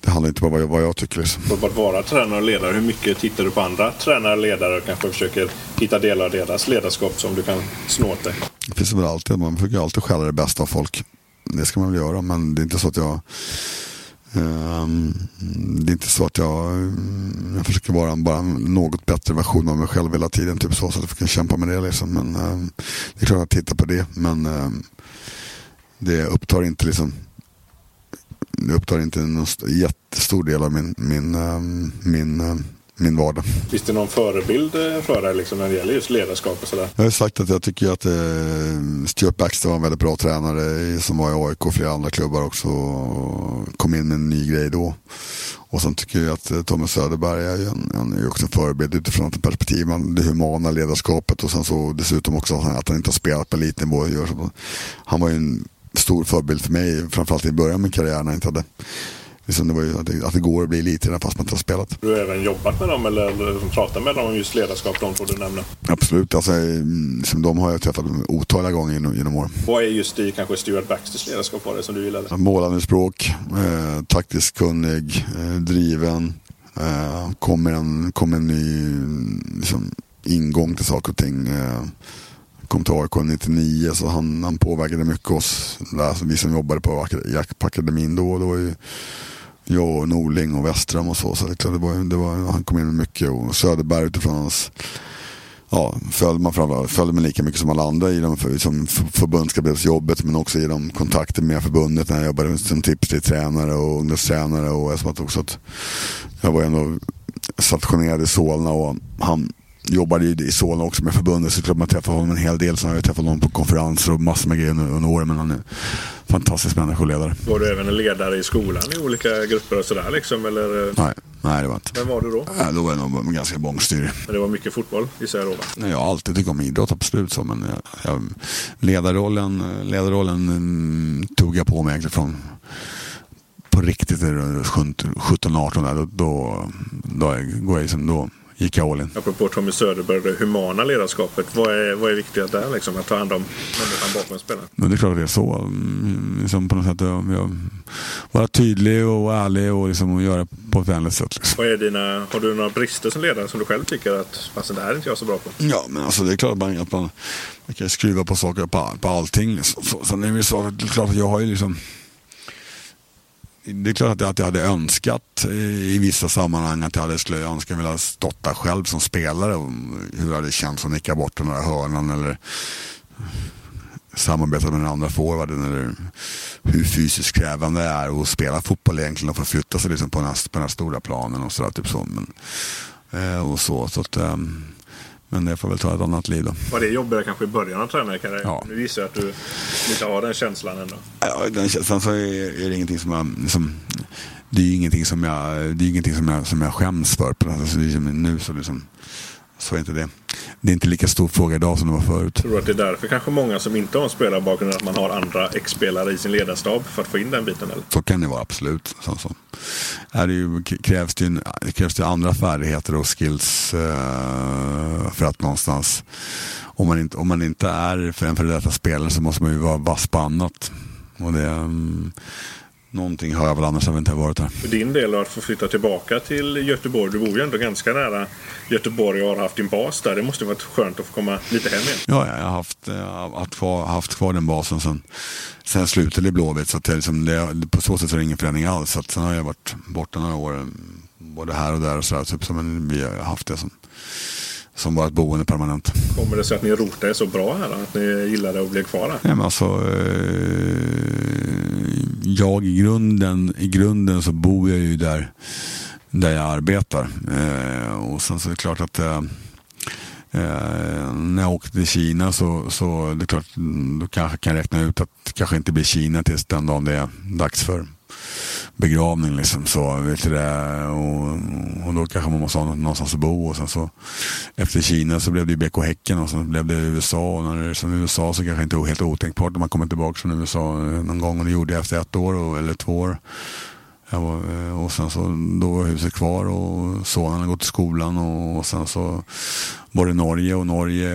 det handlar inte bara om vad jag, tycker. Liksom. För att vara tränare och ledare, hur mycket tittar du på andra tränare och ledare och kanske försöker hitta delar av deras ledarskap som du kan snå åt dig? Det finns väl alltid, man försöker alltid skälla det bästa av folk. Det ska man väl göra, men det är inte så att jag Ehm, det är inte så att jag, jag försöker vara bara en något bättre version av mig själv hela tiden. Typ så, så att jag kan kämpa med det. Liksom. Men ehm, det är klart att jag tittar på det. Men ehm, det upptar inte liksom det upptar inte en jättestor del av min, min, ehm, min, min vardag. Finns det någon förebild eh, för dig liksom, när det gäller just ledarskap och sådär? Jag har sagt att jag tycker att eh, Stuart Baxter var en väldigt bra tränare som var i AIK och flera andra klubbar också. Och kom in med en ny grej då. Och sen tycker jag att eh, Thomas Söderberg är, ju en, en, är också en förebild utifrån ett perspektiv, man, det humana ledarskapet och sen så dessutom också att han inte har spelat på elitnivå. Han var ju en stor förebild för mig, framförallt i början av min karriär när jag inte hade Liksom det var ju att, det, att det går att bli elittränare fast man inte har spelat. Du har även jobbat med dem eller, eller pratat med dem om just ledarskap, de två du nämner? Absolut, alltså, liksom, de har jag träffat otaliga gånger genom, genom åren. Vad är just i kanske Stuart Baxters ledarskap var det som du gillade? Målande språk, eh, taktiskt kunnig, eh, driven. Eh, kommer, en, kommer en ny liksom, ingång till saker och ting. Eh, kom till AIK 99 så han, han påverkade mycket oss. Där, vi som jobbade på, på akademin då. Det var ju jag och Norling och Westram och så. så det, det var, det var, han kom in med mycket och Söderberg utifrån hans ja, följde man framförallt följde man lika mycket som alla andra i de för, som förbundskaptensjobbet men också i de kontakter med förbundet när jag jobbade som tipstränare och ungdomstränare och jag också att jag var ändå stationerad i Solna och han jobbade i Solna också med förbundet så klart man träffade honom en hel del. Sen har jag träffat honom på konferenser och massor med grejer under åren. Men han är en fantastisk människoledare. Var du även en ledare i skolan i olika grupper och sådär liksom? Eller? Nej, nej det var inte. Vem var du då? Ja, då var jag nog ganska bångstyrig. Men det var mycket fotboll gissar jag då va? Nej, jag har alltid tyckt om idrott absolut så. Men jag, jag, ledarrollen, ledarrollen mm, tog jag på mig från på riktigt 17-18 då, då, då, går jag liksom, då gick jag all in. Apropå Tommy Söderberg, det humana ledarskapet. Vad är, vad är viktigt där liksom? Att ta hand om människan bakom spelaren? Men det är klart att det är så. Mm, liksom på något sätt, jag, vara tydlig och ärlig och, liksom, och göra på ett vänligt sätt. Liksom. Vad är dina, har du några brister som ledare som du själv tycker att det här är inte jag så bra på? Ja, men alltså det är klart att man, att man, man kan skruva på saker på, på allting. Liksom. Så, sen är det så klart att jag har ju liksom det är klart att jag hade önskat eh, i vissa sammanhang att jag hade skulle önska vilja stått där själv som spelare. Hur det hade känts att nicka bort den där hörnan eller samarbeta med den andra forwarden eller hur fysiskt krävande det är att spela fotboll egentligen och få flytta sig liksom på, den här, på den här stora planen och sådär. Typ så. Men, eh, och så, så att, um, men det får väl ta ett annat liv då. Var det jobbigare kanske i början av tränarkarriären? Ja. Nu gissar jag att du inte har den känslan ändå. Ja, den känslan så är, är det ingenting som jag... Liksom, det är ingenting som jag, det är ingenting som jag, som jag skäms för. Alltså, nu så liksom, så är inte det. Det är inte lika stor fråga idag som det var förut. Tror du att det är därför kanske många som inte har en spelarbakgrund att man har andra ex-spelare i sin ledarstab för att få in den biten? Eller? Så kan det vara absolut. Så, så. Är det ju, krävs det, ju, det krävs det andra färdigheter och skills eh, för att någonstans om man inte, om man inte är för en före detta spelare så måste man ju vara vass på annat. Och det, um, Någonting har jag väl annars inte varit här. För din del att få flytta tillbaka till Göteborg. Du bor ju ändå ganska nära Göteborg och har haft din bas där. Det måste varit skönt att få komma lite hem igen. Ja, jag har haft, jag har haft, kvar, haft kvar den basen sen, sen slutade i Blåvitt. Så att det, liksom, det, på så sätt är det ingen förändring alls. Så att sen har jag varit borta några år. Både här och där och sådär. Typ, så, men vi har haft det som som var ett boende permanent. Kommer det sig att ni rotar er så bra här? Att ni gillade att bli kvar här? Ja, men alltså, eh, jag i grunden, i grunden så bor jag ju där, där jag arbetar. Eh, och sen så är det klart att eh, eh när jag åkte till Kina så, så det är klart, då kanske kan jag räkna ut att det kanske inte blir Kina tills den dagen det är dags för begravning liksom så, vet du det. Och, och då kanske man måste ha någonstans att bo och sen så efter Kina så blev det BK Häcken och sen blev det USA och när det är som USA så kanske det inte är helt otänkbart när man kommer tillbaka från USA någon gång och det gjorde jag efter ett år och, eller två år. Var, eh, och sen så då var huset kvar och sonen hade gått i skolan och, och sen så var det Norge och Norge,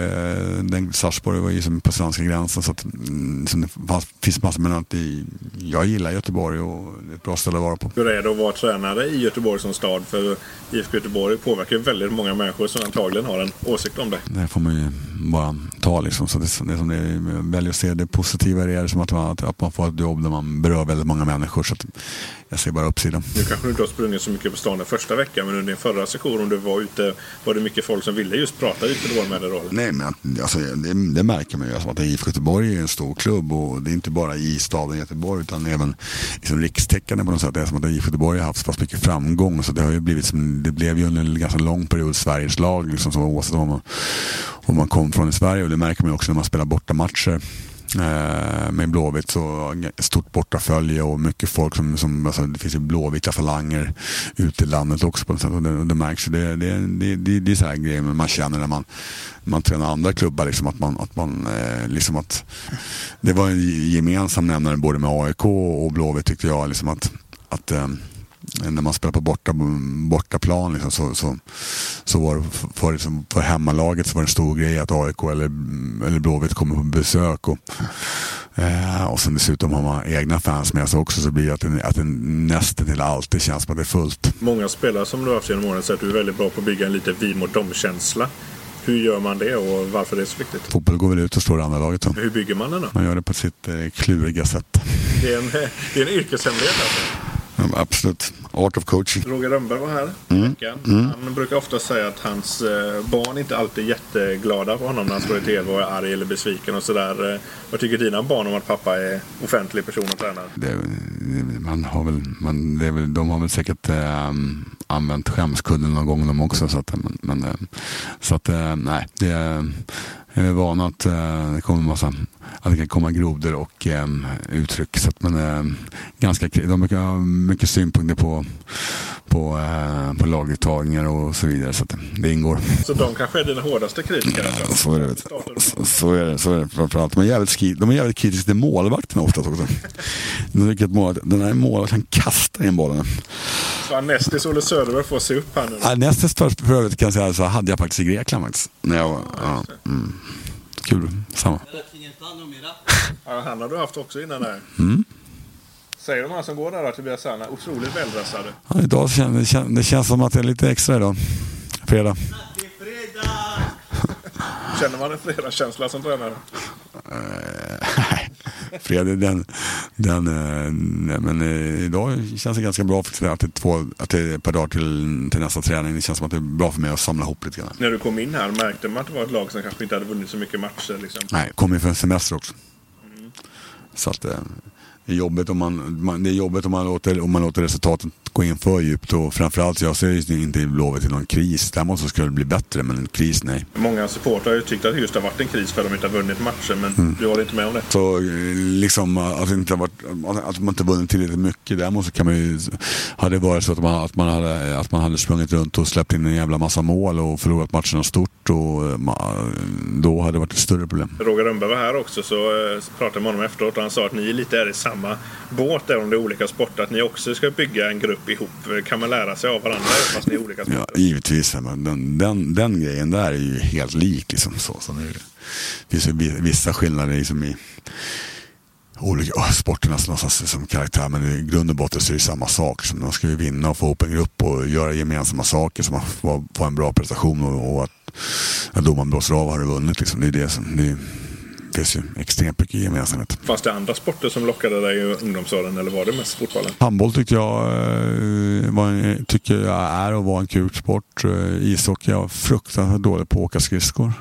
den, Sarpsborg var ju som på svenska gränsen så att mm, så det fanns, finns massor med annat jag gillar Göteborg och det är ett bra ställe att vara på. Hur är det att vara tränare i Göteborg som stad? För IFK Göteborg påverkar väldigt många människor som antagligen har en åsikt om det. Det får man ju bara ta liksom. Så det, det är som det är, väljer att se det positiva i det, är som att man, att man får ett jobb där man berör väldigt många människor. Så att jag ser bara uppsidan. Nu kanske du inte har sprungit så mycket på stan den första veckan men under din förra session om du var ute var det mycket folk som ville just prata Göteborg med dig då? Nej, men alltså, det, det märker man ju. Alltså, att IFK Göteborg är en stor klubb och det är inte bara i staden Göteborg utan även liksom, rikstäckande på något sätt. Det är som att IFK Göteborg har haft så pass mycket framgång så det har ju blivit som, det blev ju under en ganska lång period Sveriges lag liksom, som oavsett om man, om man kom från i Sverige och det märker man ju också när man spelar bortamatcher. Eh, med Blåvitt så stort bortafölje och mycket folk som, som alltså, det finns ju blåvita falanger ute i landet också på något sätt och det, det märks ju. Det, det, det, det, det är så här grejer man känner när man, man tränar andra klubbar liksom att man, att man eh, liksom att det var en gemensam nämnare både med AIK och Blåvitt tyckte jag liksom att, att eh, när man spelar på borta, bortaplan liksom, så, så, så var det för, liksom, för hemmalaget så var det en stor grej att AIK eller, eller Blåvitt kommer på besök. Och, eh, och sen dessutom har man egna fans med sig också så blir det att det, att det nästan till alltid känns som att det är fullt. Många spelare som du har haft genom åren säger att du är väldigt bra på att bygga en lite vi mot dem-känsla. Hur gör man det och varför är det så viktigt? Fotboll går väl ut och slår det andra laget. Så. Hur bygger man den då? Man gör det på sitt eh, kluriga sätt. Det är en, det är en yrkeshemlighet alltså. Absolut. Art of coaching. Roger Rönnberg var här i veckan. Han brukar ofta säga att hans eh, barn inte alltid är jätteglada på honom när han står i tv och är arg eller besviken och sådär. Eh, Vad tycker dina barn om att pappa är offentlig person och tränare? Det, man har väl, man, det väl, de har väl säkert eh, använt skämskudden någon gång de också. Så att, men, eh, så att eh, nej, det är, vi vana att eh, det kommer massa att det kan komma grodor och eh, uttryck. Så att, men, eh, ganska, de brukar ha mycket synpunkter på, på, eh, på laguttagningar och så vidare. Så att det ingår. Så de kanske är dina hårdaste kritiker? alltså? Så är det. Så- Så är det. Så är det framförallt. De är jävligt, de är jävligt kritiska till målvakterna oftast också. De tycker att målvakt, den här målvakten kastar in bollen. Så Anestis Olle Söderberg får se upp här nu. Ja, nästa för, övrigt kan jag säga så hade jag faktiskt i Grekland faktiskt. När jag ja, mm. Kul, samma. Ja, han har du haft också innan där. Mm. Säger de här som går där då till Biasana, otroligt väldressade. Ja, idag känns, det, känns, som att det är lite extra idag. Fredag. Känner man en fredagskänsla som tränare? Nej, fredag den, den, eh, nej, men eh, idag känns det ganska bra för att det är, två, att det är ett par dagar till, till nästa träning. Det känns som att det är bra för mig att samla ihop lite grann. När du kom in här märkte man att det var ett lag som kanske inte hade vunnit så mycket matcher. Liksom. Nej, kommer ju för en semester också. Så att eh, det är jobbigt om man, man, det är jobbigt om man, låter, om man låter resultatet gå in för djupt. Och framförallt, jag ser ju inte Blåvitt i någon kris. Däremot så skulle det bli bättre, men en kris, nej. Många supportrar har ju tyckt att det just har varit en kris för att de inte har vunnit matcher, men Mm. du håller inte med om det? Så eh, liksom att, det inte har varit, att man inte vunnit tillräckligt mycket. Däremot så kan man ju, hade det varit så att man, att, man hade, att man hade sprungit runt och släppt in en jävla massa mål och förlorat matcherna stort, och, eh, då hade det varit ett större problem. Roger Rönnberg var här också så, eh, så pratade jag med honom efteråt och han sa att ni lite är i samma båt även om det är olika sporter. Att ni också ska bygga en grupp ihop. Kan man lära sig av varandra fast ni är olika sporter? Ja, givetvis. Den, den, den grejen där är ju helt lik. Liksom, så. Så det är- finns ju vi- vissa skillnader liksom i olika sporternas någonstans som karaktär. Men i grund och botten så är det samma sak. Så man ska ju vinna och få ihop en grupp och göra gemensamma saker så man får, får en bra prestation. Och, och att, att domaren blåser av har du vunnit. Liksom. Det är det som... Det, det finns ju extremt mycket gemensamhet. Fanns det andra sporter som lockade dig i ungdomsåren eller var det mest fotbollen? Handboll tyckte jag, eh, var tycker jag är och var en kul sport. Eh, Ishockey, jag var fruktansvärt dålig på att åka skridskor.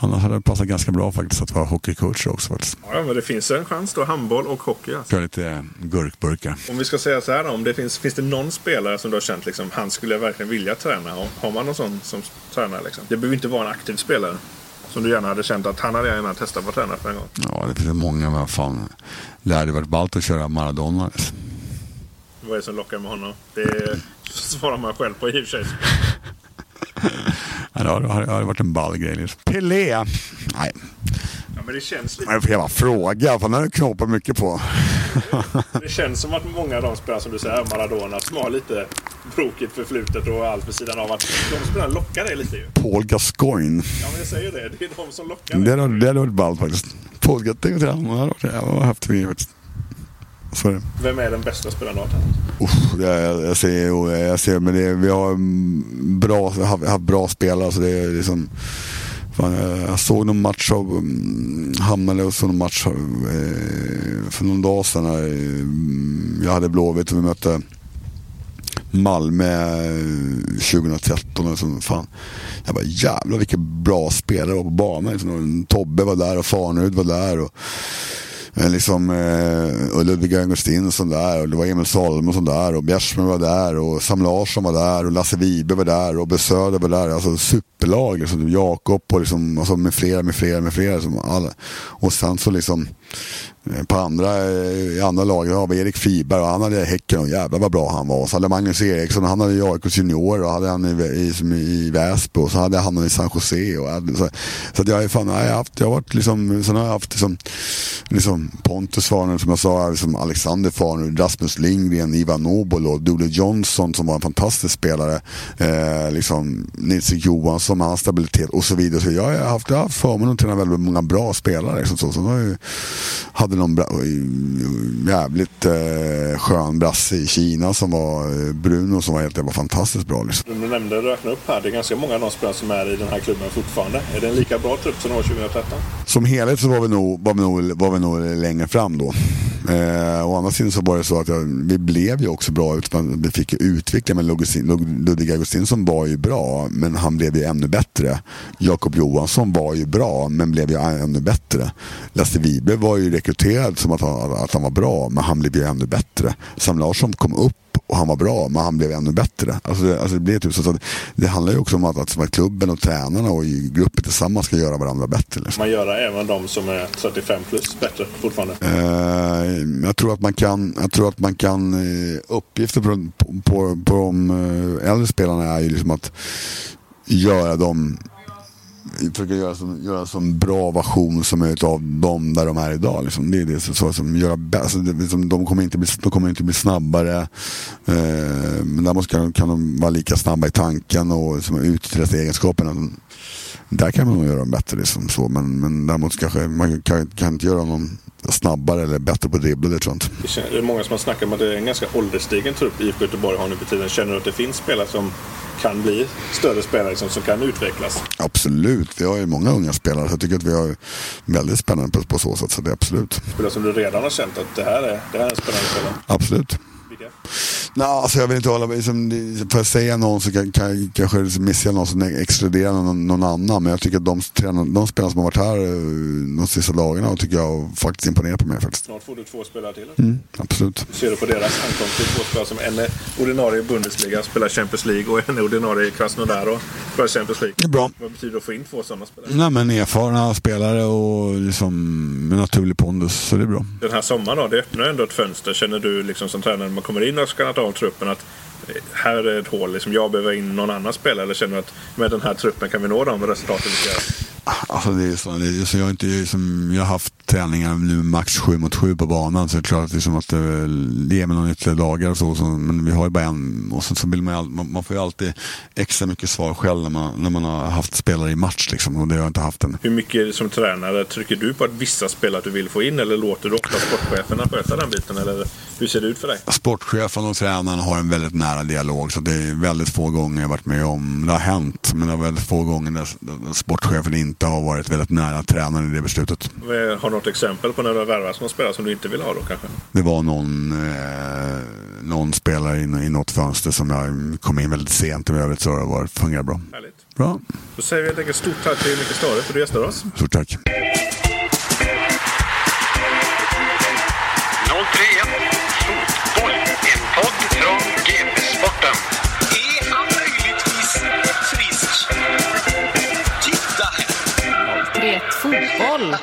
Annars hade passat ganska bra faktiskt att vara hockeycoach också. Faktiskt. Ja, men det finns en chans då. Handboll och hockey. Alltså. Köra lite eh, gurkburkar. Om vi ska säga så här då, om det finns, finns det någon spelare som du har känt liksom, han skulle jag verkligen vilja träna? Har- man någon sån som tränare liksom? Det behöver inte vara en aktiv spelare. Som du gärna hade känt att han hade gärna testat att träna för en gång. Ja, det finns många. Vad fan. Hade varit ballt att köra Maradona. liksom. Vad är det som lockar med honom? Det svarar man själv på i och för sig. Ja, det hade- det varit en ball grej. Liksom. Pelé? Nej, Ja, men det känns lite men jag bara fråga. För han har jag knåpat mycket på. Det känns som att många av de spelare som du säger, Maradona, som har lite brokigt förflutet och allt vid sidan av, att de spelarna lockar dig lite ju. Paul Gascoigne. Ja, men jag säger det. Det är de som lockar dig. Det hade, det varit ballt faktiskt. Paul Gascoigne, det hade varit jävla häftigt det. Vem är den bästa spelaren du har? Uff, jag, jag, ser, jag ser men det, vi har mm, bra, haft bra spelare så det är liksom Fan, jag, såg någon match av, mm, hamnade och såg någon match eh, för någon dag sedan. När, eh, jag hade Blåvitt och vi mötte Malmö eh, 2013 och så, fan. Jag bara jävlar vilka bra spelare var på banan. Liksom, Tobbe var där och Farnerud var där. Och, liksom, eh, och Ludvig Augustin där. Och det var Emil Salm och sånt där. Och Bjärsmyr var där. Och Sam Larsson var där. Och Lasse Vibe var där. Och Besöder var där. Alltså superlag. Liksom, Jakob och liksom, alltså, med flera, med flera, med flera. Liksom, alla. Och sen så liksom Eh, på andra, eh, i andra laget har vi Erik Friberg och han hade Häcken och jävlar vad bra han var. Så hade Magnus Eriksson han hade AIKs junior och hade han i, i, i Väsby och så hade han i San Jose. Och hade, så så att jag, är fan, jag, har haft, jag har varit liksom, sen har jag haft liksom, liksom Pontus Farner som jag sa, liksom Alexander Farner, Rasmus Lindgren, Ivan Nobel och Dole Johnson som var en fantastisk spelare. Eh, liksom Nils Johansson med hans stabilitet och så vidare. Så jag har haft, jag har haft förmånen att träna väldigt många bra spelare. Liksom så. Så så, hade någon bra, jävligt eh, skön brasse i Kina som var eh, Bruno som var helt var fantastiskt bra. Liksom. Du nämnde, räkna upp här, det är ganska många av de spelare som är i den här klubben fortfarande. Är det en lika bra trupp som var 2013? Som helhet så var vi nog, var vi nog, var vi nog längre fram då. Eh, å andra sidan så var det så att jag, vi blev ju också bra vi fick ju utveckla men Ludvig Augustinsson var ju bra men han blev ju ännu bättre. Jakob Johansson var ju bra men blev ju ännu bättre. Lasse Wibe var ju rekryterad som att han, att han var bra men han blev ju ännu bättre. Sam Larsson kom upp och han var bra, men han blev ännu bättre. Alltså det, alltså det, blir typ så att det handlar ju också om att, att, klubben och tränarna och gruppen tillsammans ska göra varandra bättre. Liksom. Man gör även de som är 35 plus bättre fortfarande? Eh, jag tror att man kan, jag tror att man kan eh, uppgifter på, på, på de eh, äldre spelarna är ju liksom att göra dem försöka göra som, göra så bra version som möjligt av dem där de är idag. Liksom. Det är det så, så som gör bäst. Alltså, det, liksom, de, kommer inte bli, de kommer inte bli snabbare. Eh, men däremot kan, kan de vara lika snabba i tanken och liksom, utnyttja egenskaperna. Där kan man nog göra dem bättre. Liksom, så. Men, men däremot kanske man kan, kan inte göra dem snabbare eller bättre på dribbel, jag inte. Det är många som har snackat om att det är en ganska ålderstigen trupp IFK Göteborg har nu för tiden. Känner du att det finns spelare som kan bli större spelare liksom, som kan utvecklas? Absolut, vi har ju många unga spelare så jag tycker att vi har väldigt spännande på, på så sätt. Så det är absolut. Spelare som du redan har känt att det här är, det här är en spännande spelare? Absolut. Vilka? Nej, alltså jag vill inte hålla liksom, Får jag säga någon så kan, kan, kanske missar jag någon som exkluderar någon, någon annan. Men jag tycker att de, de spelarna som har varit här eh, de sista dagarna tycker jag faktiskt imponerar på mig. Faktiskt. Snart får du två spelare till. Mm, absolut. Hur ser du på deras ankomst till två spelare som en är ordinarie Bundesliga, spelar Champions League och en är ordinarie Krasnodar och spelar Champions League? Det är bra. Vad betyder det att få in två sådana spelare? Nej, men erfarna spelare och liksom med naturlig pondus, så det är bra. Den här sommaren då, det öppnar ändå ett fönster. Känner du liksom som tränare kommer in och skannat av truppen att här är ett hål, liksom jag behöver in någon annan spelare? Eller känner du att med den här truppen kan vi nå de resultaten vi ska göra? Alltså det är så, det är, så jag, har inte, som, jag har haft träningar nu max 7 mot 7 på banan så det är klart att, liksom att det ger mig någon ytterligare dagar och så, så, men vi har ju bara en och sen så vill man, all, man, man får ju alltid extra mycket svar själv när man, när man har haft spelare i match liksom, och det har jag inte haft än. Hur mycket som tränare trycker du på att vissa spelare du vill få in eller låter du ofta sportcheferna sköta den biten eller hur ser det ut för dig? Sportchefen och tränaren har en väldigt nära dialog så det är väldigt få gånger jag varit med om, det har hänt, men det är väldigt få gånger där sportchefen inte har varit väldigt nära tränaren i det beslutet. Har du något exempel på när du har värvat någon spelare som du inte vill ha då kanske? Det var någon, eh, någon spelare i, i något fönster som jag kom in väldigt sent, i övrigt så har det varit, fungerat bra. Härligt. Bra. Då säger vi helt enkelt stort tack till Micke Stare för att du gästade oss. Stort tack. 031 Fotboll, en podd från GP-sporten. Är han möjligtvis frisk? Titta här! 031 Fotboll.